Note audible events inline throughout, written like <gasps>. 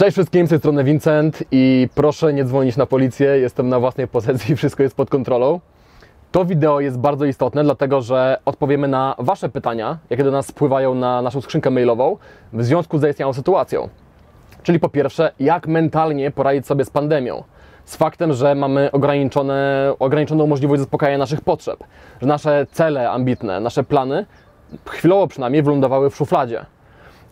Cześć wszystkim, z tej strony Vincent i proszę nie dzwonić na policję, jestem na własnej pozycji, <laughs> wszystko jest pod kontrolą. To wideo jest bardzo istotne, dlatego że odpowiemy na Wasze pytania, jakie do nas spływają na naszą skrzynkę mailową w związku z zaistniałą sytuacją. Czyli po pierwsze, jak mentalnie poradzić sobie z pandemią. Z faktem, że mamy ograniczone, ograniczoną możliwość zaspokajania naszych potrzeb, że nasze cele ambitne, nasze plany, chwilowo przynajmniej, wylądowały w szufladzie.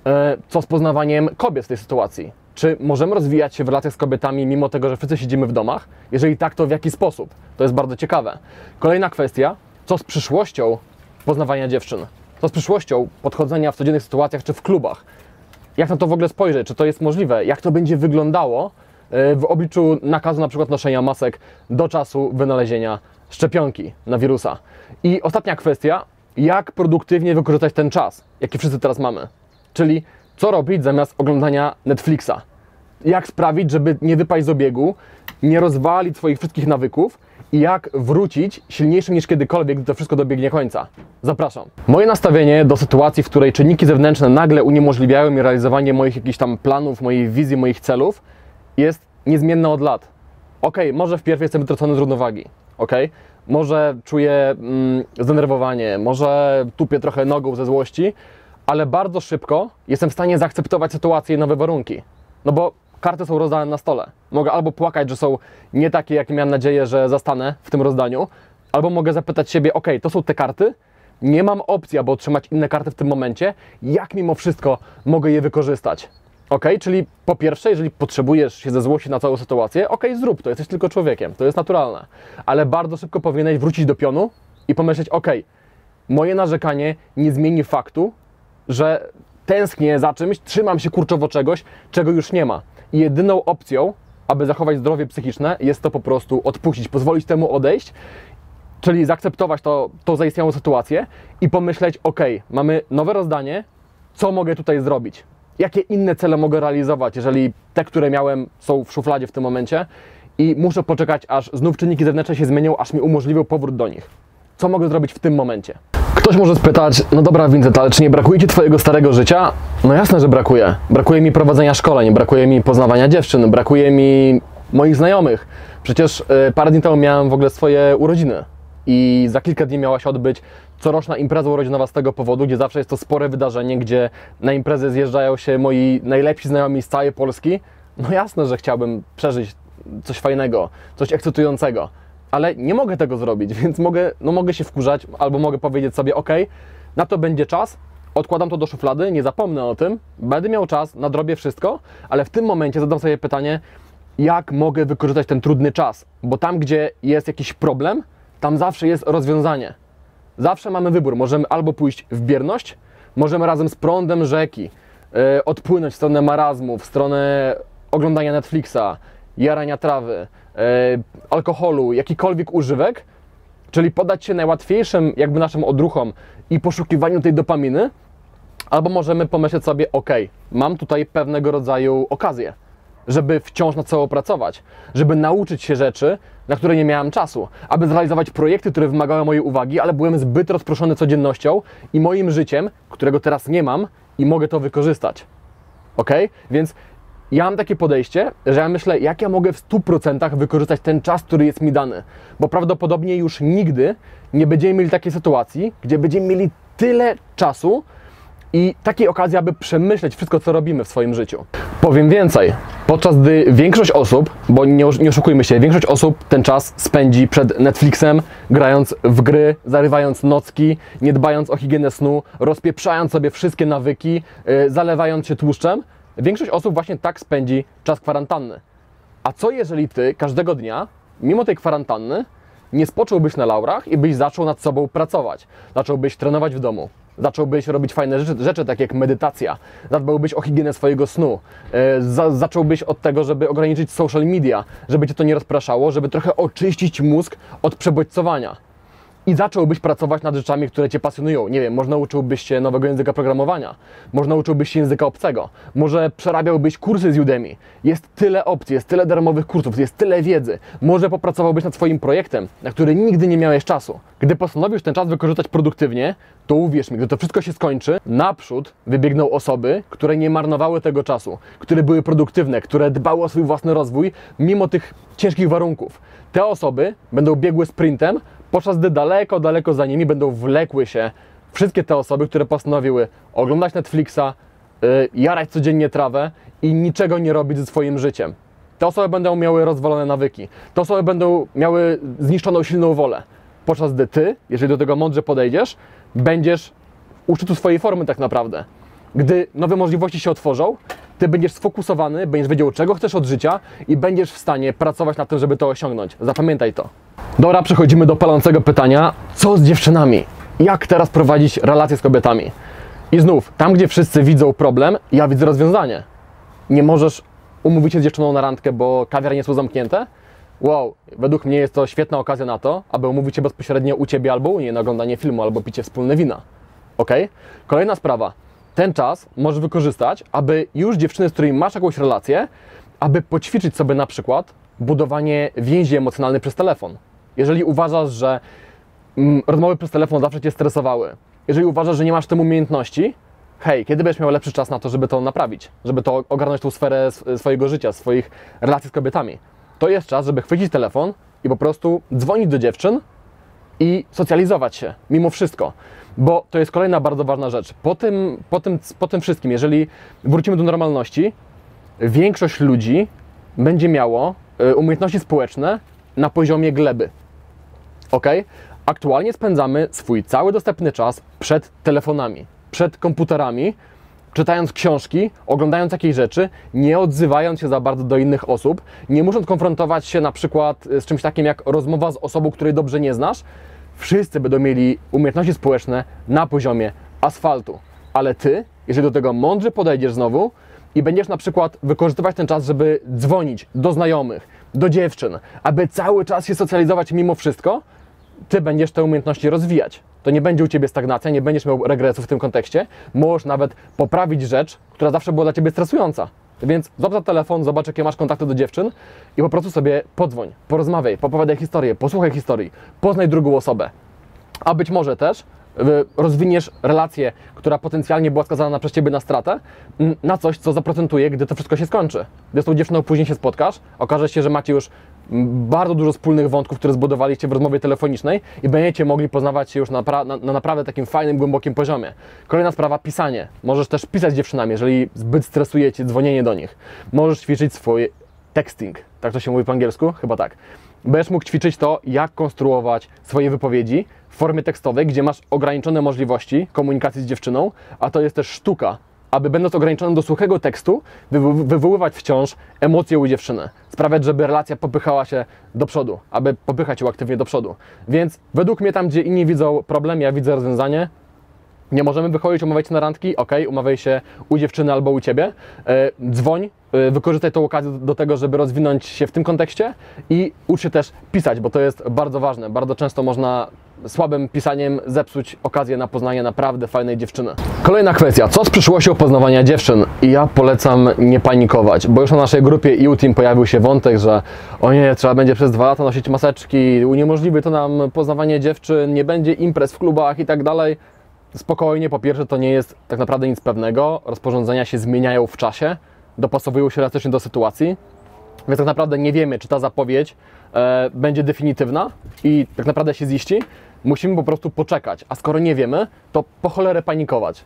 E, Co z poznawaniem kobiet w tej sytuacji? Czy możemy rozwijać się w relacjach z kobietami, mimo tego, że wszyscy siedzimy w domach? Jeżeli tak, to w jaki sposób? To jest bardzo ciekawe. Kolejna kwestia, co z przyszłością poznawania dziewczyn? Co z przyszłością podchodzenia w codziennych sytuacjach czy w klubach? Jak na to w ogóle spojrzeć? Czy to jest możliwe? Jak to będzie wyglądało e, w obliczu nakazu na przykład noszenia masek do czasu wynalezienia szczepionki na wirusa? I ostatnia kwestia, jak produktywnie wykorzystać ten czas, jaki wszyscy teraz mamy? Czyli co robić zamiast oglądania Netflixa? Jak sprawić, żeby nie wypaść z obiegu, nie rozwalić swoich wszystkich nawyków i jak wrócić silniejszym niż kiedykolwiek, gdy to wszystko dobiegnie końca. Zapraszam. Moje nastawienie do sytuacji, w której czynniki zewnętrzne nagle uniemożliwiają mi realizowanie moich jakichś tam planów, mojej wizji, moich celów, jest niezmienne od lat. Okej, może wpierw jestem wytracony z równowagi, okej? Może czuję mm, zdenerwowanie, może tupię trochę nogą ze złości, ale bardzo szybko jestem w stanie zaakceptować sytuację i nowe warunki. No bo karty są rozdane na stole. Mogę albo płakać, że są nie takie, jakie miałem nadzieję, że zastanę w tym rozdaniu, albo mogę zapytać siebie, ok, to są te karty, nie mam opcji, aby otrzymać inne karty w tym momencie, jak mimo wszystko mogę je wykorzystać? Ok, czyli po pierwsze, jeżeli potrzebujesz się ze złości na całą sytuację, ok, zrób to, jesteś tylko człowiekiem, to jest naturalne. Ale bardzo szybko powinieneś wrócić do pionu i pomyśleć, ok, moje narzekanie nie zmieni faktu, że tęsknię za czymś, trzymam się kurczowo czegoś, czego już nie ma. I jedyną opcją, aby zachować zdrowie psychiczne, jest to po prostu odpuścić, pozwolić temu odejść, czyli zaakceptować to, tą zaistniałą sytuację i pomyśleć, ok, mamy nowe rozdanie, co mogę tutaj zrobić? Jakie inne cele mogę realizować, jeżeli te, które miałem, są w szufladzie w tym momencie i muszę poczekać, aż znów czynniki zewnętrzne się zmienią, aż mi umożliwią powrót do nich. Co mogę zrobić w tym momencie? Ktoś może spytać, no dobra Vincent, ale czy nie brakuje Ci Twojego starego życia? No jasne, że brakuje. Brakuje mi prowadzenia szkoleń, brakuje mi poznawania dziewczyn, brakuje mi moich znajomych. Przecież y, parę dni temu miałem w ogóle swoje urodziny i za kilka dni miała się odbyć coroczna impreza urodzinowa z tego powodu, gdzie zawsze jest to spore wydarzenie, gdzie na imprezę zjeżdżają się moi najlepsi znajomi z całej Polski. No jasne, że chciałbym przeżyć coś fajnego, coś ekscytującego ale nie mogę tego zrobić, <laughs> więc mogę, no mogę się wkurzać, albo mogę powiedzieć sobie, ok, na to będzie czas, odkładam to do szuflady, nie zapomnę o tym, będę miał czas, nadrobię wszystko, ale w tym momencie zadam sobie pytanie, jak mogę wykorzystać ten trudny czas, bo tam, gdzie jest jakiś problem, tam zawsze jest rozwiązanie. Zawsze mamy wybór, możemy albo pójść w bierność, możemy razem z prądem rzeki yy, odpłynąć w stronę marazmu, w stronę oglądania Netflixa, jarania trawy, e, alkoholu, jakikolwiek używek, czyli podać się najłatwiejszym jakby naszym odruchom i poszukiwaniu tej dopaminy, albo możemy pomyśleć sobie, ok, mam tutaj pewnego rodzaju okazję, żeby wciąż nad sobą pracować, żeby nauczyć się rzeczy, na które nie miałem czasu, aby zrealizować projekty, które wymagały mojej uwagi, ale byłem zbyt rozproszony codziennością i moim życiem, którego teraz nie mam i mogę to wykorzystać. Ok? Więc ja mam takie podejście, że ja myślę, jak ja mogę w 100% wykorzystać ten czas, który jest mi dany. Bo prawdopodobnie już nigdy nie będziemy mieli takiej sytuacji, gdzie będziemy mieli tyle czasu i takiej okazji, aby przemyśleć wszystko, co robimy w swoim życiu. Powiem więcej. Podczas gdy większość osób, bo nie, nie oszukujmy się, większość osób ten czas spędzi przed Netflixem, grając w gry, zarywając nocki, nie dbając o higienę snu, rozpieprzając sobie wszystkie nawyki, yy, zalewając się tłuszczem, Większość osób właśnie tak spędzi czas kwarantanny. A co jeżeli ty każdego dnia, mimo tej kwarantanny, nie spocząłbyś na laurach i byś zaczął nad sobą pracować? Zacząłbyś trenować w domu, zacząłbyś robić fajne rzeczy, rzeczy takie jak medytacja, zadbałbyś o higienę swojego snu, yy, za, zacząłbyś od tego, żeby ograniczyć social media, żeby cię to nie rozpraszało, żeby trochę oczyścić mózg od przebodźcowania. I zacząłbyś pracować nad rzeczami, które Cię pasjonują. Nie wiem, może nauczyłbyś się nowego języka programowania, może nauczyłbyś się języka obcego, może przerabiałbyś kursy z Udemy. Jest tyle opcji, jest tyle darmowych kursów, jest tyle wiedzy. Może popracowałbyś nad swoim projektem, na który nigdy nie miałeś czasu. Gdy postanowisz ten czas wykorzystać produktywnie, to uwierz mi, gdy to wszystko się skończy, naprzód wybiegną osoby, które nie marnowały tego czasu, które były produktywne, które dbały o swój własny rozwój mimo tych ciężkich warunków. Te osoby będą biegły sprintem, podczas gdy daleko, daleko za nimi będą wlekły się wszystkie te osoby, które postanowiły oglądać Netflixa, yy, jarać codziennie trawę i niczego nie robić ze swoim życiem. Te osoby będą miały rozwalone nawyki. Te osoby będą miały zniszczoną silną wolę. Podczas gdy ty, jeżeli do tego mądrze podejdziesz, będziesz u szczytu swojej formy tak naprawdę. Gdy nowe możliwości się otworzą, ty będziesz sfokusowany, będziesz wiedział, czego chcesz od życia i będziesz w stanie pracować nad tym, żeby to osiągnąć. Zapamiętaj to. Dobra, przechodzimy do palącego pytania. Co z dziewczynami? Jak teraz prowadzić relacje z kobietami? I znów, tam gdzie wszyscy widzą problem, ja widzę rozwiązanie. Nie możesz umówić się z dziewczyną na randkę, bo kawiarnie są zamknięte? Wow, według mnie jest to świetna okazja na to, aby umówić się bezpośrednio u Ciebie albo u niej na oglądanie filmu albo picie wspólne wina. Ok? Kolejna sprawa. Ten czas możesz wykorzystać, aby już dziewczyny, z którymi masz jakąś relację, aby poćwiczyć sobie na przykład budowanie więzi emocjonalnej przez telefon. Jeżeli uważasz, że mm, rozmowy przez telefon zawsze Cię stresowały, jeżeli uważasz, że nie masz tym umiejętności, hej, kiedy będziesz miał lepszy czas na to, żeby to naprawić, żeby to ogarnąć tą sferę sw- swojego życia, swoich relacji z kobietami? To jest czas, żeby chwycić telefon i po prostu dzwonić do dziewczyn i socjalizować się mimo wszystko. Bo to jest kolejna bardzo ważna rzecz. Po tym, po tym, po tym wszystkim, jeżeli wrócimy do normalności, większość ludzi będzie miało y, umiejętności społeczne na poziomie gleby. Ok? Aktualnie spędzamy swój cały dostępny czas przed telefonami, przed komputerami, czytając książki, oglądając jakieś rzeczy, nie odzywając się za bardzo do innych osób, nie musząc konfrontować się na przykład z czymś takim jak rozmowa z osobą, której dobrze nie znasz, wszyscy będą mieli umiejętności społeczne na poziomie asfaltu. Ale ty, jeżeli do tego mądrze podejdziesz znowu i będziesz na przykład wykorzystywać ten czas, żeby dzwonić do znajomych, do dziewczyn, aby cały czas się socjalizować mimo wszystko, ty będziesz te umiejętności rozwijać. To nie będzie u ciebie stagnacja, nie będziesz miał regresu w tym kontekście. Możesz nawet poprawić rzecz, która zawsze była dla ciebie stresująca. Więc zobacz na telefon, zobacz jakie masz kontakty do dziewczyn i po prostu sobie podzwoń, porozmawiaj, popowiadaj historię, posłuchaj historii, poznaj drugą osobę. A być może też rozwiniesz relację, która potencjalnie była skazana przez Ciebie na stratę, na coś, co zaprocentuje, gdy to wszystko się skończy. Gdy z tą dziewczyną później się spotkasz, okaże się, że macie już bardzo dużo wspólnych wątków, które zbudowaliście w rozmowie telefonicznej i będziecie mogli poznawać się już na, na, na naprawdę takim fajnym, głębokim poziomie. Kolejna sprawa, pisanie. Możesz też pisać dziewczynami, jeżeli zbyt stresuje Cię dzwonienie do nich. Możesz ćwiczyć swój texting, tak to się mówi po angielsku? Chyba tak. Będziesz mógł ćwiczyć to, jak konstruować swoje wypowiedzi w formie tekstowej, gdzie masz ograniczone możliwości komunikacji z dziewczyną, a to jest też sztuka, aby będąc ograniczonym do suchego tekstu, wywo- wywoływać wciąż emocje u dziewczyny. Sprawiać, żeby relacja popychała się do przodu, aby popychać ją aktywnie do przodu. Więc według mnie tam, gdzie inni widzą problem, ja widzę rozwiązanie. Nie możemy wychodzić, umawiać na randki, ok, umawiaj się u dziewczyny albo u ciebie. E, dzwoń, wykorzystaj tą okazję do- tego, żeby rozwinąć się w tym kontekście i ucz się też pisać, bo to jest bardzo ważne. Bardzo często można słabym pisaniem zepsuć okazję na poznanie naprawdę fajnej dziewczyny. Kolejna kwestia, co z przyszłością poznawania dziewczyn? I ja polecam nie panikować, bo już na naszej grupie EU-Team pojawił się wątek, że o nie, trzeba będzie przez dwa lata nosić maseczki, uniemożliwi to nam poznawanie dziewczyn, nie będzie imprez w klubach i tak dalej. Spokojnie, po pierwsze, to nie jest tak naprawdę nic pewnego. Rozporządzenia się zmieniają w czasie, dopasowują się elastycznie do sytuacji, więc tak naprawdę nie wiemy, czy ta zapowiedź e, będzie definitywna i tak naprawdę się ziści. Musimy po prostu poczekać, a skoro nie wiemy, to po cholerę panikować.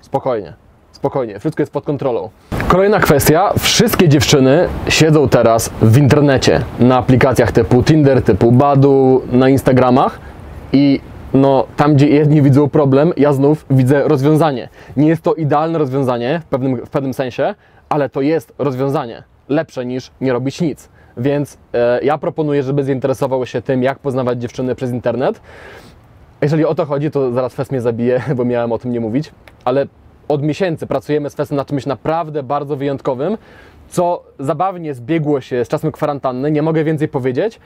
Spokojnie, spokojnie, wszystko jest pod kontrolą. Kolejna kwestia, wszystkie dziewczyny siedzą teraz w internecie, na aplikacjach typu Tinder, typu Badu, na Instagramach i no tam, gdzie jedni widzą problem, ja znów widzę rozwiązanie. Nie jest to idealne rozwiązanie w pewnym, w pewnym sensie, ale to jest rozwiązanie. Lepsze niż nie robić nic. Więc e, ja proponuję, żeby zainteresował się tym, jak poznawać dziewczyny przez internet. Jeżeli o to chodzi, to zaraz Fes mnie zabije, <laughs> bo miałem o tym nie mówić, ale od miesięcy pracujemy z Fesem nad czymś naprawdę bardzo wyjątkowym, co zabawnie zbiegło się z czasem kwarantanny, nie mogę więcej powiedzieć,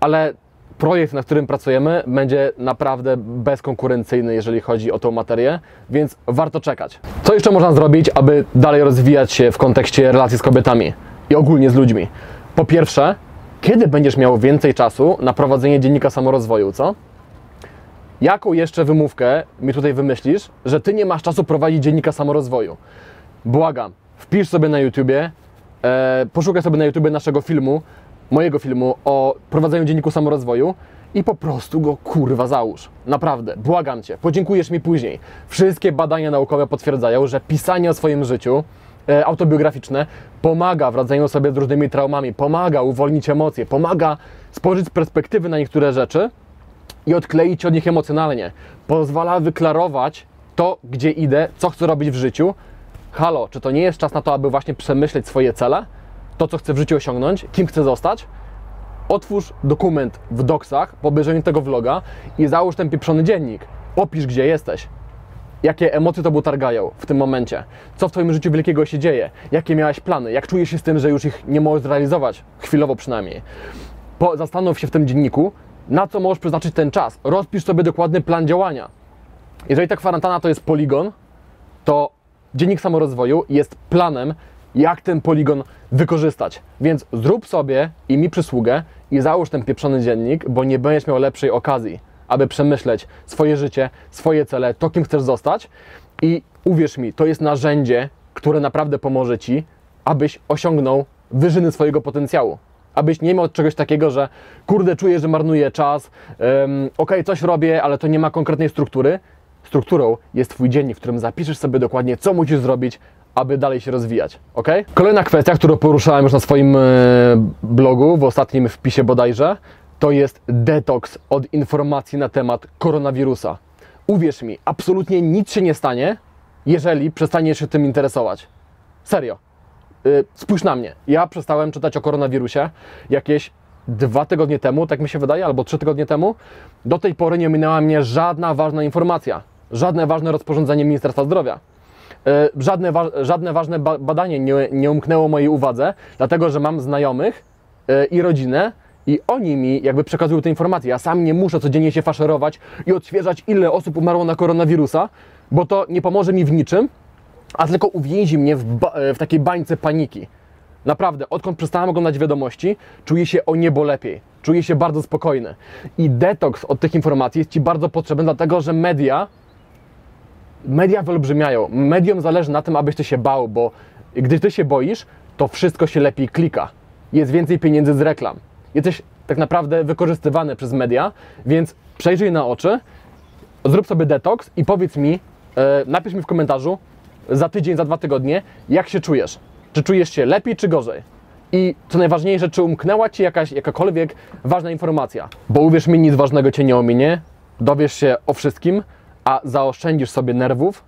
ale projekt, na którym pracujemy, będzie naprawdę bezkonkurencyjny, jeżeli chodzi o tą materię, więc warto czekać. Co jeszcze można zrobić, aby dalej rozwijać się w kontekście relacji z kobietami i ogólnie z ludźmi? Po pierwsze, kiedy będziesz miał więcej czasu na prowadzenie dziennika samorozwoju, co? Jaką jeszcze wymówkę mi tutaj wymyślisz, że ty nie masz czasu prowadzić dziennika samorozwoju? Błagam, wpisz sobie na YouTubie, e, poszukaj sobie na YouTubie naszego filmu, mojego filmu o prowadzeniu dzienniku samorozwoju i po prostu go kurwa załóż. Naprawdę, błagam cię, podziękujesz mi później. Wszystkie badania naukowe potwierdzają, że pisanie o swoim życiu e, autobiograficzne pomaga w radzeniu sobie z różnymi traumami, pomaga uwolnić emocje, pomaga spojrzeć perspektywy na niektóre rzeczy i odkleić od nich emocjonalnie. Pozwala wyklarować to, gdzie idę, co chcę robić w życiu. Halo, czy to nie jest czas na to, aby właśnie przemyśleć swoje cele, to, co chcę w życiu osiągnąć, kim chcę zostać? Otwórz dokument w doksach po obejrzeniu tego vloga i załóż ten pieprzony dziennik. Opisz, gdzie jesteś. Jakie emocje to targają w tym momencie? Co w Twoim życiu wielkiego się dzieje? Jakie miałeś plany? Jak czujesz się z tym, że już ich nie możesz zrealizować? Chwilowo przynajmniej. Po, zastanów się w tym dzienniku, na co możesz przeznaczyć ten czas. Rozpisz sobie dokładny plan działania. Jeżeli ta kwarantanna to jest poligon, to dziennik samorozwoju jest planem, jak ten poligon wykorzystać. Więc zrób sobie i mi przysługę i załóż ten pieprzony dziennik, bo nie będziesz miał lepszej okazji, aby przemyśleć swoje życie, swoje cele, to kim chcesz zostać. I uwierz mi, to jest narzędzie, które naprawdę pomoże Ci, abyś osiągnął wyżyny swojego potencjału abyś nie miał czegoś takiego, że kurde, czuję, że marnuję czas, um, ok, coś robię, ale to nie ma konkretnej struktury. Strukturą jest Twój dziennik, w którym zapiszesz sobie dokładnie, co musisz zrobić, aby dalej się rozwijać, ok? Kolejna kwestia, którą poruszałem już na swoim e, blogu, w ostatnim wpisie bodajże, to jest detoks od informacji na temat koronawirusa. Uwierz mi, absolutnie nic się nie stanie, jeżeli przestaniesz się tym interesować. Serio. Y, spójrz na mnie. Ja przestałem czytać o koronawirusie jakieś dwa tygodnie temu, tak mi się wydaje, albo trzy tygodnie temu. Do tej pory nie minęła mnie żadna ważna informacja, żadne ważne rozporządzenie Ministerstwa Zdrowia. Y, żadne, wa żadne ważne ba badanie nie, nie umknęło mojej uwadze, dlatego że mam znajomych y, i rodzinę, i oni mi jakby przekazują te informacje. Ja sam nie muszę codziennie się faszerować i odświeżać, ile osób umarło na koronawirusa, bo to nie pomoże mi w niczym, a tylko uwięzi mnie w, w takiej bańce paniki. Naprawdę, odkąd przestałem oglądać wiadomości, czuję się o niebo lepiej. Czuję się bardzo spokojny. I detoks od tych informacji jest Ci bardzo potrzebny, dlatego że media, media wyolbrzymiają. Mediom zależy na tym, abyś Ty się bał, bo gdy Ty się boisz, to wszystko się lepiej klika. Jest więcej pieniędzy z reklam. Jesteś tak naprawdę wykorzystywany przez media, więc przejrzyj na oczy, zrób sobie detoks i powiedz mi, e, napisz mi w komentarzu, za tydzień, za dwa tygodnie, jak się czujesz? Czy czujesz się lepiej, czy gorzej? I co najważniejsze, czy umknęła Ci jakaś, jakakolwiek ważna informacja? Bo uwierz mi, nic ważnego Cię nie ominie, dowiesz się o wszystkim, a zaoszczędzisz sobie nerwów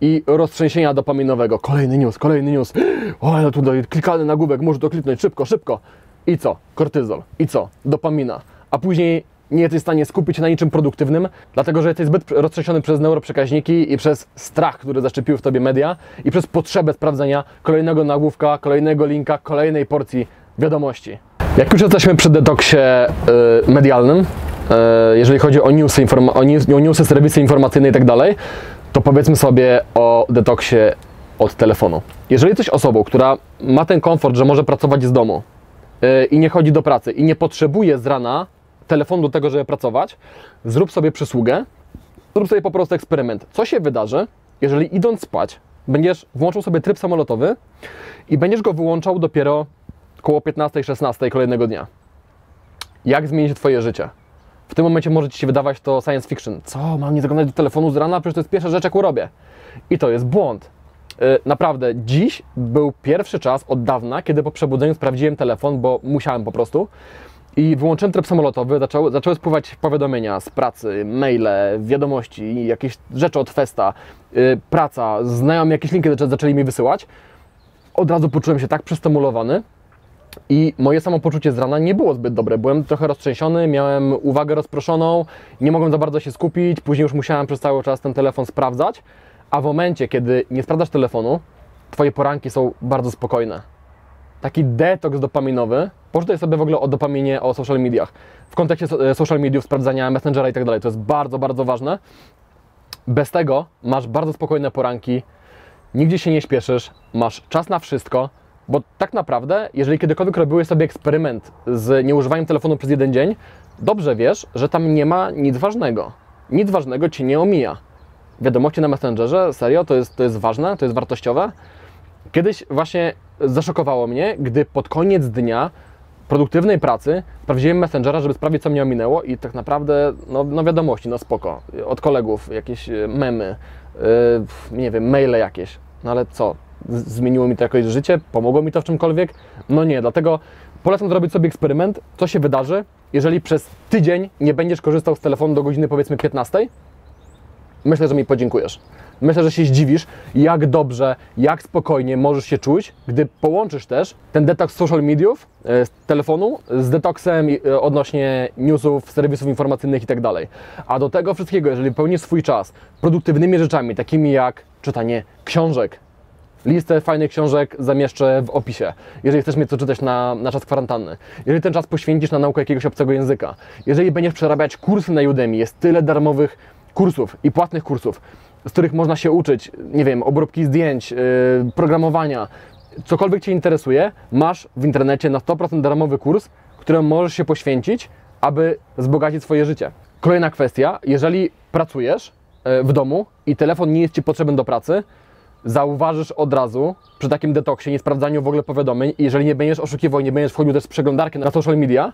i roztrzęsienia dopaminowego. Kolejny news, kolejny news. <gasps> O, ale tutaj klikany nagłówek, muszę to kliknąć szybko, szybko. I co? Kortyzol. I co? Dopamina. A później nie jesteś w stanie skupić się na niczym produktywnym, dlatego że jesteś zbyt roztrzęsiony przez neuroprzekaźniki i przez strach, który zaszczepiły w tobie media i przez potrzebę sprawdzenia kolejnego nagłówka, kolejnego linka, kolejnej porcji wiadomości. Jak już jesteśmy przy detoksie yy, medialnym, jeżeli chodzi o newsy, o, o newsy, serwisy informacyjne i tak dalej, to powiedzmy sobie o detoksie od telefonu. Jeżeli jesteś osobą, która ma ten komfort, że może pracować z domu yy, i nie chodzi do pracy i nie potrzebuje z rana telefonu do tego, żeby pracować, zrób sobie przysługę, zrób sobie po prostu eksperyment. Co się wydarzy, jeżeli idąc spać, będziesz włączył sobie tryb samolotowy i będziesz go wyłączał dopiero około 15-16 kolejnego dnia. Jak zmieni się Twoje życie? W tym momencie może Ci się wydawać to science fiction. Co, mam nie zaglądać do telefonu z rana? Przecież to jest pierwsza rzecz, jaką robię. I to jest błąd. Y, naprawdę, dziś był pierwszy czas od dawna, kiedy po przebudzeniu sprawdziłem telefon, bo musiałem po prostu. I wyłączyłem tryb samolotowy, zaczęły, zaczęły spływać powiadomienia z pracy, maile, wiadomości, jakieś rzeczy od Festa, yy, praca, znajomi jakieś linki zaczęli mi wysyłać. Od razu poczułem się tak przestymulowany i moje samopoczucie z rana nie było zbyt dobre. Byłem trochę roztrzęsiony, miałem uwagę rozproszoną, nie mogłem za bardzo się skupić, później już musiałem przez cały czas ten telefon sprawdzać, a w momencie, kiedy nie sprawdzasz telefonu, Twoje poranki są bardzo spokojne taki detoks dopaminowy, poczytaj sobie w ogóle o dopaminie, o social mediach. W kontekście e, social mediów, sprawdzania Messengera i tak dalej. To jest bardzo, bardzo ważne. Bez tego masz bardzo spokojne poranki, nigdzie się nie śpieszysz, masz czas na wszystko, bo tak naprawdę, jeżeli kiedykolwiek robiłeś sobie eksperyment z nieużywaniem telefonu przez jeden dzień, dobrze wiesz, że tam nie ma nic ważnego. Nic ważnego ci nie omija. Wiadomości na Messengerze, serio, to jest, to jest ważne, to jest wartościowe. Kiedyś właśnie zaszokowało mnie, gdy pod koniec dnia produktywnej pracy sprawdziłem Messengera, żeby sprawdzić, co mnie ominęło i tak naprawdę, no, no wiadomości, no spoko, od kolegów, jakieś e, memy, yy, nie wiem, maile jakieś, no ale co, zmieniło mi to jakoś życie, pomogło mi to w czymkolwiek? No nie, dlatego polecam zrobić sobie eksperyment, co się wydarzy, jeżeli przez tydzień nie będziesz korzystał z telefonu do godziny powiedzmy 15, myślę, że mi podziękujesz. Myślę, że się zdziwisz, jak dobrze, jak spokojnie możesz się czuć, gdy połączysz też ten detoks social mediów e, z telefonu z detoksem e, odnośnie newsów, serwisów informacyjnych i tak. A do tego wszystkiego, jeżeli pełnisz swój czas produktywnymi rzeczami, takimi jak czytanie książek, Listę fajnych książek zamieszczę w opisie, jeżeli chcesz mieć co czytać na, na czas kwarantanny. Jeżeli ten czas poświęcisz na naukę jakiegoś obcego języka. Jeżeli będziesz przerabiać kursy na Udemy, jest tyle darmowych kursów i płatnych kursów, z których można się uczyć, nie wiem, obróbki zdjęć, yy, programowania, cokolwiek Cię interesuje, masz w internecie na 100% darmowy kurs, któremu możesz się poświęcić, aby wzbogacić swoje życie. Kolejna kwestia, jeżeli pracujesz e, w domu i telefon nie jest Ci potrzebny do pracy, zauważysz od razu przy takim detoksie, nie sprawdzaniu w ogóle powiadomień i jeżeli nie będziesz oszukiwał, nie będziesz wchodził też w przeglądarkę na social media,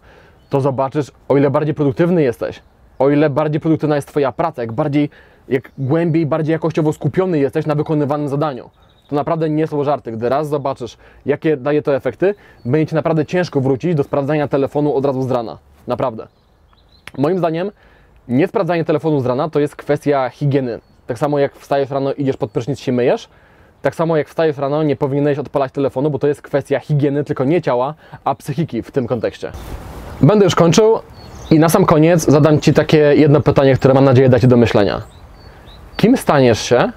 to zobaczysz, o ile bardziej produktywny jesteś, o ile bardziej produktywna jest Twoja praca, jak bardziej, jak głębiej, bardziej jakościowo skupiony jesteś na wykonywanym zadaniu. To naprawdę nie są żarty. Gdy raz zobaczysz, jakie daje to efekty, będzie Ci naprawdę ciężko wrócić do sprawdzania telefonu od razu z rana. Naprawdę. Moim zdaniem nie sprawdzanie telefonu z rana to jest kwestia higieny. Tak samo jak wstajesz rano, idziesz pod prysznic, się myjesz, tak samo jak wstajesz rano, nie powinieneś odpalać telefonu, bo to jest kwestia higieny, tylko nie ciała, a psychiki w tym kontekście. Będę już kończył i na sam koniec zadam Ci takie jedno pytanie, które mam nadzieję da Ci do myślenia. Kim staniesz się,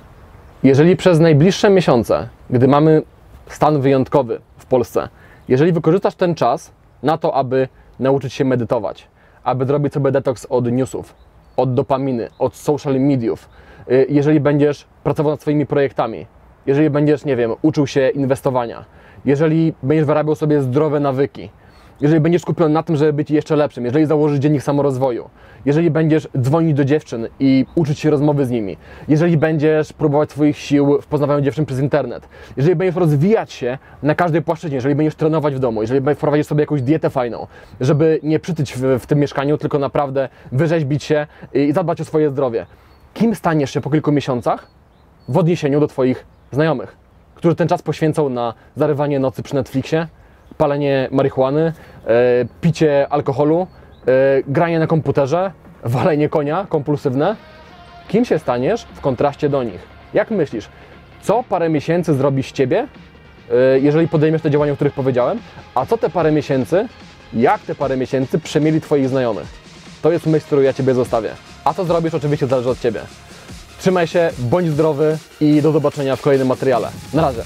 jeżeli przez najbliższe miesiące, gdy mamy stan wyjątkowy w Polsce, jeżeli wykorzystasz ten czas na to, aby nauczyć się medytować, aby zrobić sobie detoks od newsów, od dopaminy, od social mediów, jeżeli będziesz pracował nad swoimi projektami, jeżeli będziesz, nie wiem, uczył się inwestowania, jeżeli będziesz wyrabiał sobie zdrowe nawyki, jeżeli będziesz skupiony na tym, żeby być jeszcze lepszym, jeżeli założysz dziennik samorozwoju, jeżeli będziesz dzwonić do dziewczyn i uczyć się rozmowy z nimi, jeżeli będziesz próbować swoich sił w poznawaniu dziewczyn przez internet, jeżeli będziesz rozwijać się na każdej płaszczyźnie, jeżeli będziesz trenować w domu, jeżeli wprowadzić sobie jakąś dietę fajną, żeby nie przytyć w, w tym mieszkaniu, tylko naprawdę wyrzeźbić się i zadbać o swoje zdrowie. Kim staniesz się po kilku miesiącach w odniesieniu do Twoich znajomych, którzy ten czas poświęcą na zarywanie nocy przy Netflixie, palenie marihuany, e, picie alkoholu, e, granie na komputerze, walenie konia kompulsywne. Kim się staniesz w kontraście do nich? Jak myślisz, co parę miesięcy zrobi z ciebie, e, jeżeli podejmiesz te działania, o których powiedziałem, a co te parę miesięcy, jak te parę miesięcy przemieli Twoich znajomych? To jest myśl, którą ja Ciebie zostawię. A co zrobisz, oczywiście zależy od Ciebie. Trzymaj się, bądź zdrowy i do zobaczenia w kolejnym materiale. Na razie.